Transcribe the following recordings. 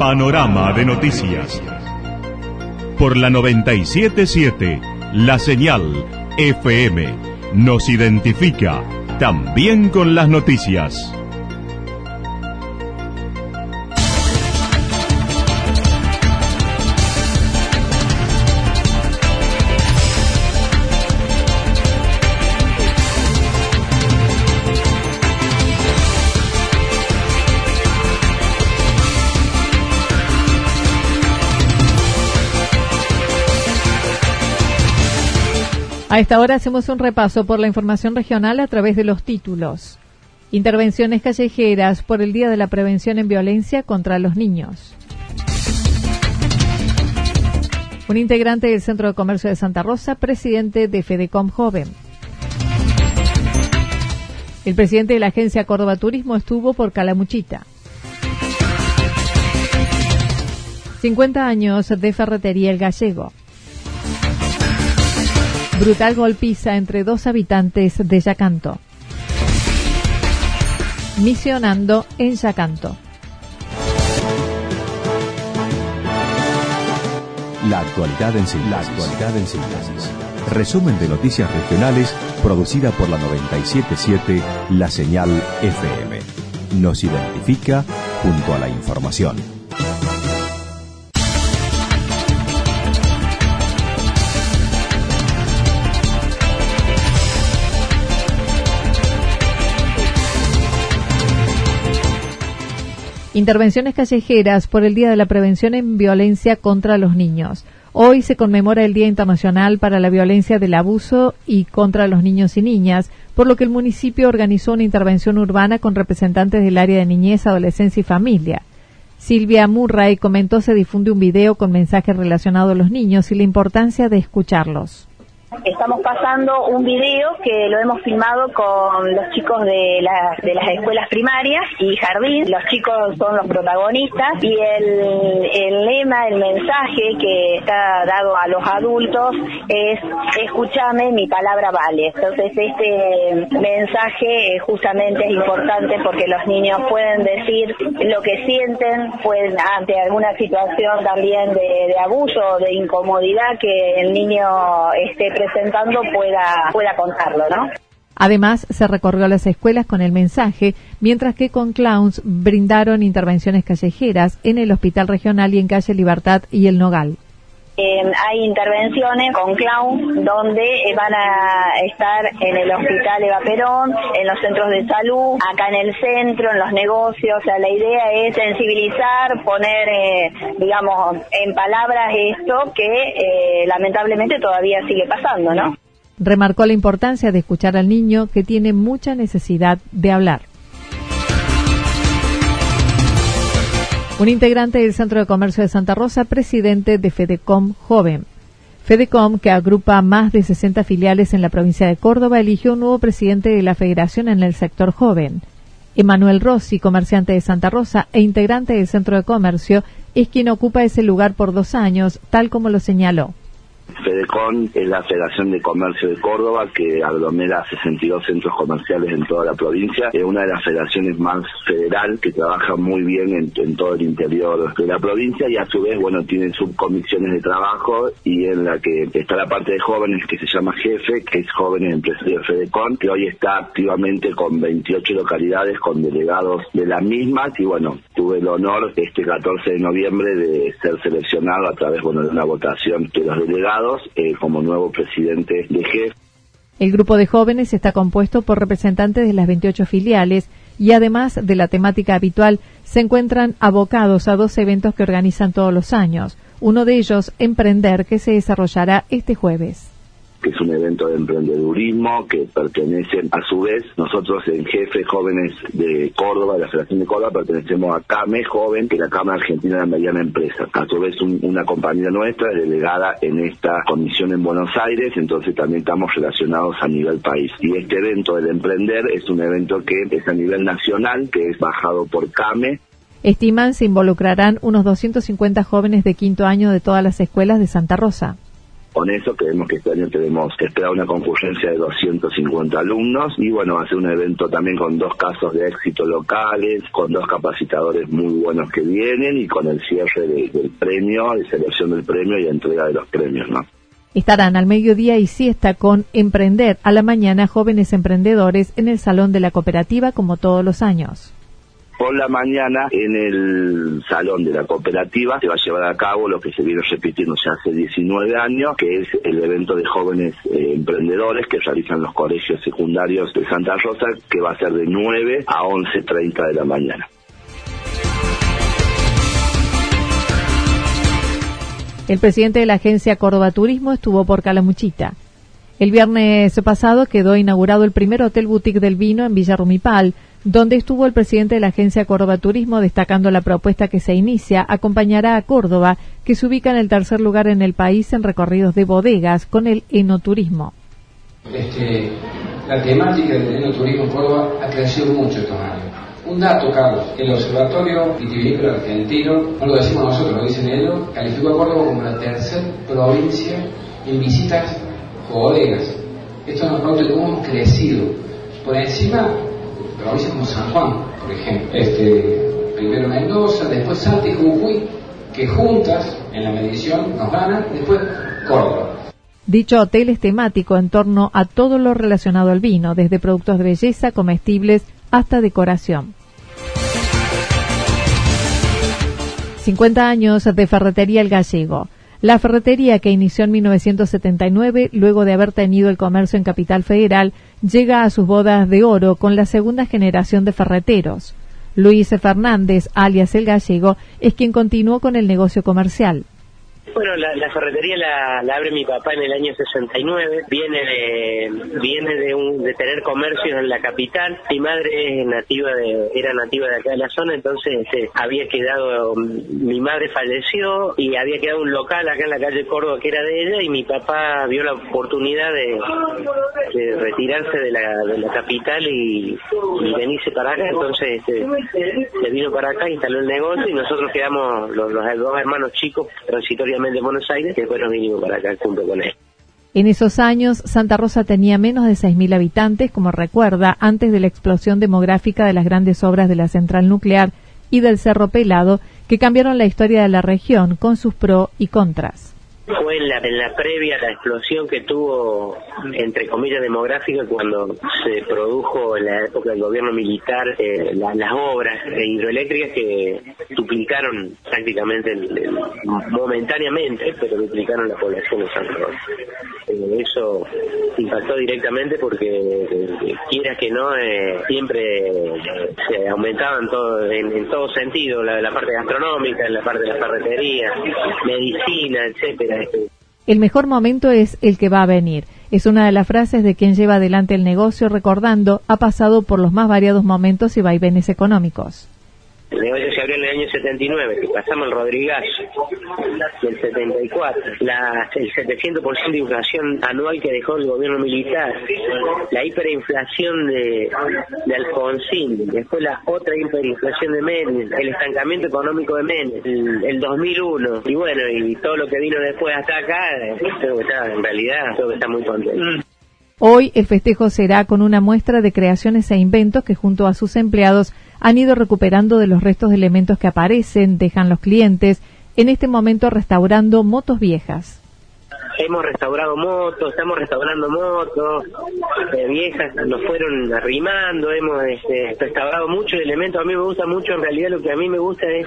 Panorama de noticias. Por la 977, la señal FM nos identifica también con las noticias. A esta hora hacemos un repaso por la información regional a través de los títulos. Intervenciones callejeras por el Día de la Prevención en Violencia contra los Niños. Un integrante del Centro de Comercio de Santa Rosa, presidente de Fedecom Joven. El presidente de la agencia Córdoba Turismo estuvo por Calamuchita. 50 años de Ferretería El Gallego. Brutal golpiza entre dos habitantes de Yacanto. Misionando en Yacanto. La actualidad en síntesis. Resumen de noticias regionales producida por la 977 La Señal FM. Nos identifica junto a la información. Intervenciones callejeras por el Día de la Prevención en Violencia contra los Niños. Hoy se conmemora el Día Internacional para la Violencia del Abuso y contra los Niños y Niñas, por lo que el municipio organizó una intervención urbana con representantes del área de niñez, adolescencia y familia. Silvia Murray comentó se difunde un video con mensajes relacionados a los niños y la importancia de escucharlos. Estamos pasando un video que lo hemos filmado con los chicos de, de las escuelas primarias y jardín. Los chicos son los protagonistas y el, el lema, el mensaje que está dado a los adultos es escúchame, mi palabra vale. Entonces este mensaje justamente es importante porque los niños pueden decir lo que sienten, pueden ante alguna situación también de, de abuso, de incomodidad que el niño esté presentando pueda, pueda contarlo, ¿no? Además, se recorrió las escuelas con el mensaje, mientras que con clowns brindaron intervenciones callejeras en el Hospital Regional y en Calle Libertad y El Nogal. Eh, hay intervenciones con clowns donde eh, van a estar en el hospital Eva Perón, en los centros de salud, acá en el centro, en los negocios. O sea, la idea es sensibilizar, poner, eh, digamos, en palabras esto que lamentablemente todavía sigue pasando, ¿no? Remarcó la importancia de escuchar al niño que tiene mucha necesidad de hablar. Un integrante del Centro de Comercio de Santa Rosa, presidente de Fedecom Joven. Fedecom, que agrupa más de 60 filiales en la provincia de Córdoba, eligió un nuevo presidente de la federación en el sector joven. Emanuel Rossi, comerciante de Santa Rosa e integrante del Centro de Comercio, es quien ocupa ese lugar por dos años, tal como lo señaló. FEDECON es la Federación de Comercio de Córdoba que aglomera 62 centros comerciales en toda la provincia. Es una de las federaciones más federal que trabaja muy bien en, todo el interior de la provincia y a su vez, bueno, tiene subcomisiones de trabajo y en la que está la parte de jóvenes que se llama Jefe, que es Jóvenes Empresarios FEDECON, que hoy está activamente con 28 localidades con delegados de las mismas y bueno, tuve el honor este 14 de noviembre de ser seleccionado a través, bueno, de una votación de los delegados eh, como nuevo presidente de GEF. El grupo de jóvenes está compuesto por representantes de las 28 filiales y además de la temática habitual, se encuentran abocados a dos eventos que organizan todos los años. Uno de ellos, Emprender, que se desarrollará este jueves. Que es un evento de emprendedurismo que pertenece, a su vez, nosotros en Jefe Jóvenes de Córdoba, de la Federación de Córdoba, pertenecemos a CAME Joven, que es la Cámara Argentina de la Mediana Empresa. A su vez, una compañía nuestra es delegada en esta comisión en Buenos Aires, entonces también estamos relacionados a nivel país. Y este evento del emprender es un evento que es a nivel nacional, que es bajado por CAME, Estiman se involucrarán unos 250 jóvenes de quinto año de todas las escuelas de Santa Rosa. Con eso creemos que este año tenemos que esperar una concurrencia de 250 alumnos y bueno, va a ser un evento también con dos casos de éxito locales, con dos capacitadores muy buenos que vienen y con el cierre del premio, de selección del premio y entrega de los premios, ¿no? Estarán al mediodía y siesta con Emprender a la mañana jóvenes emprendedores en el Salón de la Cooperativa como todos los años por la mañana en el salón de la cooperativa se va a llevar a cabo lo que se viene repitiendo ya hace 19 años, que es el evento de jóvenes eh, emprendedores que realizan los colegios secundarios de Santa Rosa, que va a ser de 9 a 11.30 de la mañana. El presidente de la agencia Córdoba Turismo estuvo por Calamuchita. El viernes pasado quedó inaugurado el primer hotel boutique del vino en Villa Rumipal, donde estuvo el presidente de la agencia Córdoba Turismo destacando la propuesta que se inicia, acompañará a Córdoba, que se ubica en el tercer lugar en el país en recorridos de bodegas con el enoturismo. Este, la temática del enoturismo en Córdoba ha crecido mucho estos años. Un dato, Carlos, el Observatorio Vitivinícola Argentino, no lo decimos nosotros, lo dicen ellos, calificó a Córdoba como la tercera provincia en visitas o bodegas. Esto nos de cómo hemos crecido. Por encima provincias como San Juan, por ejemplo. Este, primero Mendoza, después Salta y Jujuy, que juntas en la medición nos ganan, después Córdoba. Dicho hotel es temático en torno a todo lo relacionado al vino, desde productos de belleza, comestibles, hasta decoración. 50 años de Ferretería El Gallego. La ferretería que inició en 1979, luego de haber tenido el comercio en Capital Federal, llega a sus bodas de oro con la segunda generación de ferreteros. Luis Fernández, alias El Gallego, es quien continuó con el negocio comercial. Bueno, la, ferretería la, abre mi papá en el año 69. Viene de viene de, un, de tener comercios en la capital. Mi madre es nativa de era nativa de acá de la zona, entonces este, había quedado mi madre falleció y había quedado un local acá en la calle Córdoba que era de ella y mi papá vio la oportunidad de, retirarse de la, de la capital y, venirse para acá. Entonces este, se vino para acá, instaló el negocio y nosotros quedamos los, dos hermanos chicos transitoriamente de para acá junto con él. En esos años, Santa Rosa tenía menos de 6.000 habitantes, como recuerda, antes de la explosión demográfica de las grandes obras de la central nuclear y del Cerro Pelado, que cambiaron la historia de la región con sus pros y contras fue en la, en la previa la explosión que tuvo, entre comillas, demográfica cuando se produjo en la época del gobierno militar eh, las obras hidroeléctricas que duplicaron prácticamente, momentáneamente, pero duplicaron la población de San Roque. Eh, eso impactó directamente porque, eh, quieras que no, siempre se aumentaban todo, en, en todo sentido, la, la parte gastronómica, la parte de la ferretería, medicina, etcétera el mejor momento es el que va a venir. Es una de las frases de quien lleva adelante el negocio recordando ha pasado por los más variados momentos y vaivenes económicos. El negocio se abrió en el año 79, que pasamos el Rodrigazo, el 74, la, el 700% de inflación anual que dejó el gobierno militar, la hiperinflación de, de Alfonsín, después la otra hiperinflación de Menem, el estancamiento económico de Menem, el, 2001, y bueno, y todo lo que vino después hasta acá, creo que está, en realidad, creo que está muy contento. Hoy el festejo será con una muestra de creaciones e inventos que junto a sus empleados han ido recuperando de los restos de elementos que aparecen, dejan los clientes, en este momento restaurando motos viejas hemos restaurado motos, estamos restaurando motos eh, viejas, nos fueron arrimando, hemos este, restaurado muchos elementos. A mí me gusta mucho, en realidad lo que a mí me gusta es,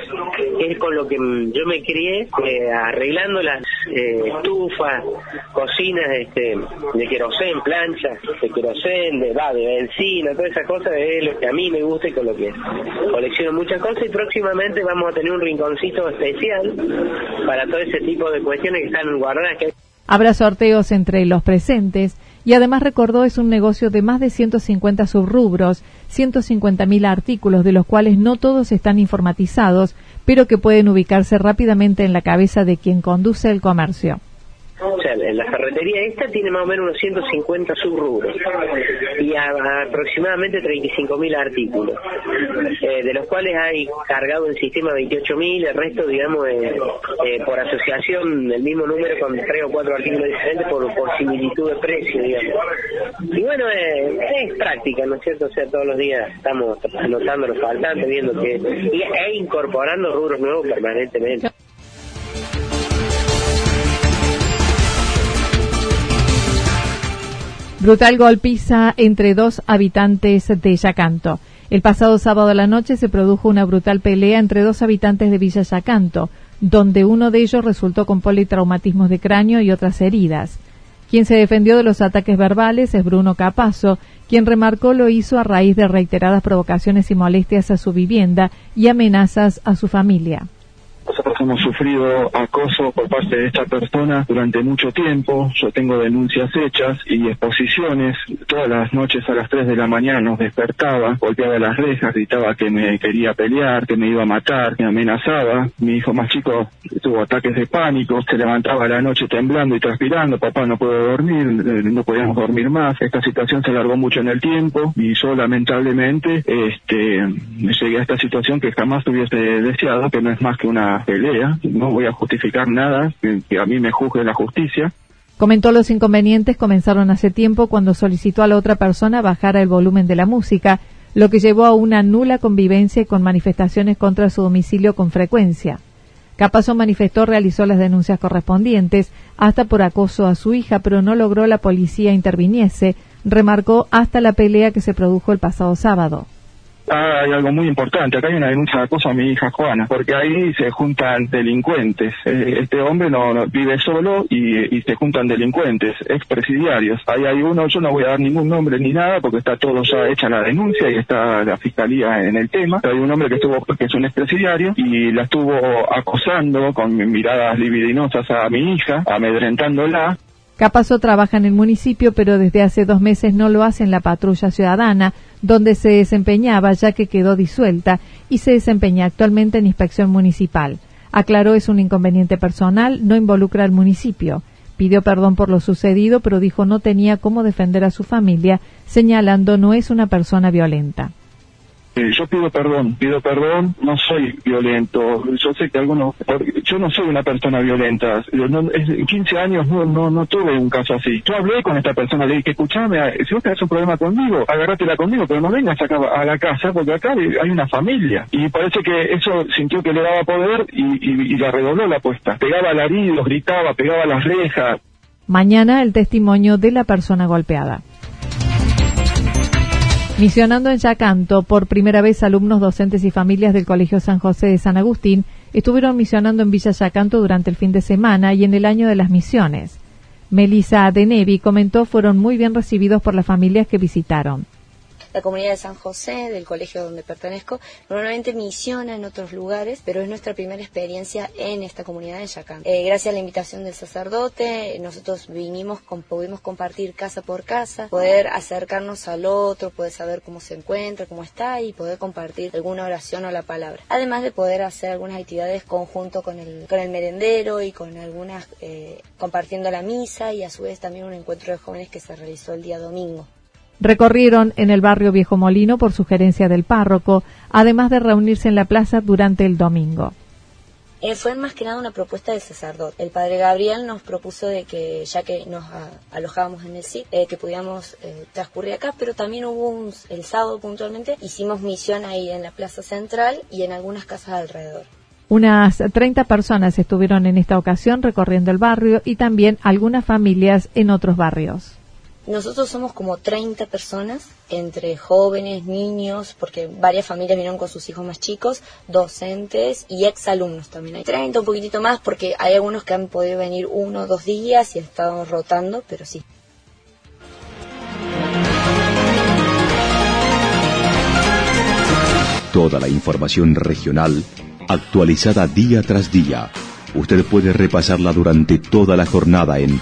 es con lo que yo me crié, eh, arreglando las eh, estufas, cocinas este, de querosén, planchas de querosén, de, va, de benzina, todas esas cosas es lo que a mí me gusta y con lo que colecciono muchas cosas y próximamente vamos a tener un rinconcito especial para todo ese tipo de cuestiones que están guardadas. Que Habrá sorteos entre los presentes y además recordó es un negocio de más de 150 subrubros, 150.000 artículos, de los cuales no todos están informatizados, pero que pueden ubicarse rápidamente en la cabeza de quien conduce el comercio. Sea, la ferretería esta tiene más o menos unos 150 subrubros y aproximadamente 35.000 artículos, eh, de los cuales hay cargado el sistema 28.000, el resto, digamos, eh, eh, por asociación, el mismo número con tres o cuatro artículos diferentes por, similitud de precio, digamos. Y bueno, es práctica, ¿no es cierto? O sea, todos los días estamos anotando los faltantes, viendo que... e incorporando rubros nuevos permanentemente. Brutal golpiza entre dos habitantes de Yacanto. El pasado sábado a la noche se produjo una brutal pelea entre dos habitantes de Villa Yacanto, donde uno de ellos resultó con politraumatismos de cráneo y otras heridas. Quien se defendió de los ataques verbales es Bruno Capazo, quien remarcó lo hizo a raíz de reiteradas provocaciones y molestias a su vivienda y amenazas a su familia. Hemos sufrido acoso por parte de esta persona durante mucho tiempo. Yo tengo denuncias hechas y exposiciones. Todas las noches a las 3 de la mañana nos despertaba, golpeaba las rejas, gritaba que me quería pelear, que me iba a matar, me amenazaba. Mi hijo más chico tuvo ataques de pánico, se levantaba a la noche temblando y transpirando. Papá no puedo dormir, eh, no podíamos dormir más. Esta situación se alargó mucho en el tiempo y yo lamentablemente este, llegué a esta situación que jamás hubiese deseado, que no es más que una pelea, no voy a justificar nada, que, a mí me juzgue la justicia. Comentó los inconvenientes comenzaron hace tiempo cuando solicitó a la otra persona bajar el volumen de la música, lo que llevó a una nula convivencia y con manifestaciones contra su domicilio con frecuencia. Capazo manifestó realizó las denuncias correspondientes, hasta por acoso a su hija, pero no logró la policía interviniese, remarcó hasta la pelea que se produjo el pasado sábado hay algo muy importante. Acá hay una denuncia de acoso a mi hija Juana, porque ahí se juntan delincuentes. Eh, este hombre no, vive solo y, se juntan delincuentes, expresidiarios. Ahí hay uno, yo no voy a dar ningún nombre ni nada, porque está todo ya hecha la denuncia y está la fiscalía en el tema. Pero hay un hombre que estuvo, que es un expresidiario y la estuvo acosando con miradas libidinosas a mi hija, amedrentándola. Capazo trabaja en el municipio, pero desde hace dos meses no lo hace en la patrulla ciudadana, donde se desempeñaba ya que quedó disuelta y se desempeña actualmente en inspección municipal. Aclaró es un inconveniente personal, no involucra al municipio. Pidió perdón por lo sucedido, pero dijo no tenía cómo defender a su familia, señalando no es una persona violenta. Eh, yo pido perdón, pido perdón, no soy violento. Yo sé que algunos, yo no soy una persona violenta. En 15 años no, no, no tuve un caso así. Yo hablé con esta persona, le dije, escuchame, si vos tenés un problema conmigo, agárratela conmigo, pero no vengas acá a la casa porque acá hay una familia. Y parece que eso sintió que le daba poder y, y, la redobló la apuesta. Pegaba alaridos, gritaba, pegaba las rejas. Mañana el testimonio de la persona golpeada. Misionando en Yacanto, por primera vez alumnos, docentes y familias del Colegio San José de San Agustín estuvieron misionando en Villa Yacanto durante el fin de semana y en el año de las misiones. Melissa Adenevi comentó fueron muy bien recibidos por las familias que visitaron la comunidad de San José, del colegio donde pertenezco, normalmente misiona en otros lugares, pero es nuestra primera experiencia en esta comunidad de Yacán. Eh, gracias a la invitación del sacerdote, nosotros vinimos, pudimos compartir casa por casa, poder acercarnos al otro, poder saber cómo se encuentra, cómo está y poder compartir alguna oración o la palabra. Además de poder hacer algunas actividades conjunto con el, con el merendero y con algunas, eh, compartiendo la misa y a su vez también un encuentro de jóvenes que se realizó el día domingo. Recorrieron en el barrio Viejo Molino por sugerencia del párroco, además de reunirse en la plaza durante el domingo. Eh, fue más que nada una propuesta del sacerdote. El padre Gabriel nos propuso de que, ya que nos alojábamos en el SIC, eh, que pudiéramos eh, transcurrir acá, pero también hubo un, el sábado puntualmente, hicimos misión ahí en la plaza central y en algunas casas alrededor. Unas 30 personas estuvieron en esta ocasión recorriendo el barrio y también algunas familias en otros barrios. Nosotros somos como 30 personas, entre jóvenes, niños, porque varias familias vinieron con sus hijos más chicos, docentes y exalumnos también. Hay 30, un poquitito más, porque hay algunos que han podido venir uno o dos días y han estado rotando, pero sí. Toda la información regional actualizada día tras día Usted puede repasarla durante toda la jornada en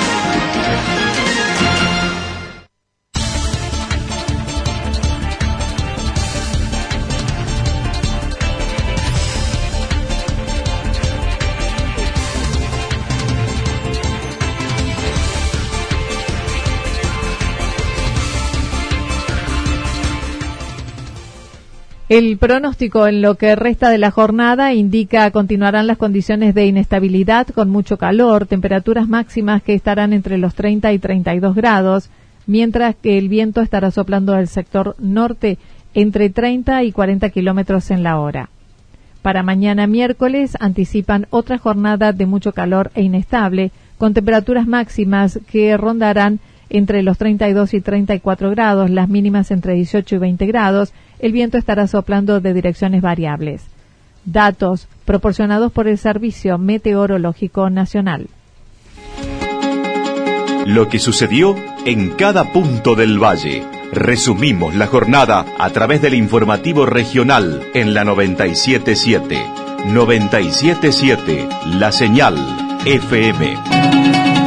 El pronóstico en lo que resta de la jornada indica continuarán las condiciones de inestabilidad con mucho calor, temperaturas máximas que estarán entre los 30 y 32 grados, mientras que el viento estará soplando al sector norte entre 30 y 40 kilómetros en la hora. Para mañana miércoles anticipan otra jornada de mucho calor e inestable, con temperaturas máximas que rondarán entre los 32 y 34 grados, las mínimas entre 18 y 20 grados, el viento estará soplando de direcciones variables. Datos proporcionados por el Servicio Meteorológico Nacional. Lo que sucedió en cada punto del valle. Resumimos la jornada a través del informativo regional en la 977. 977, la señal FM.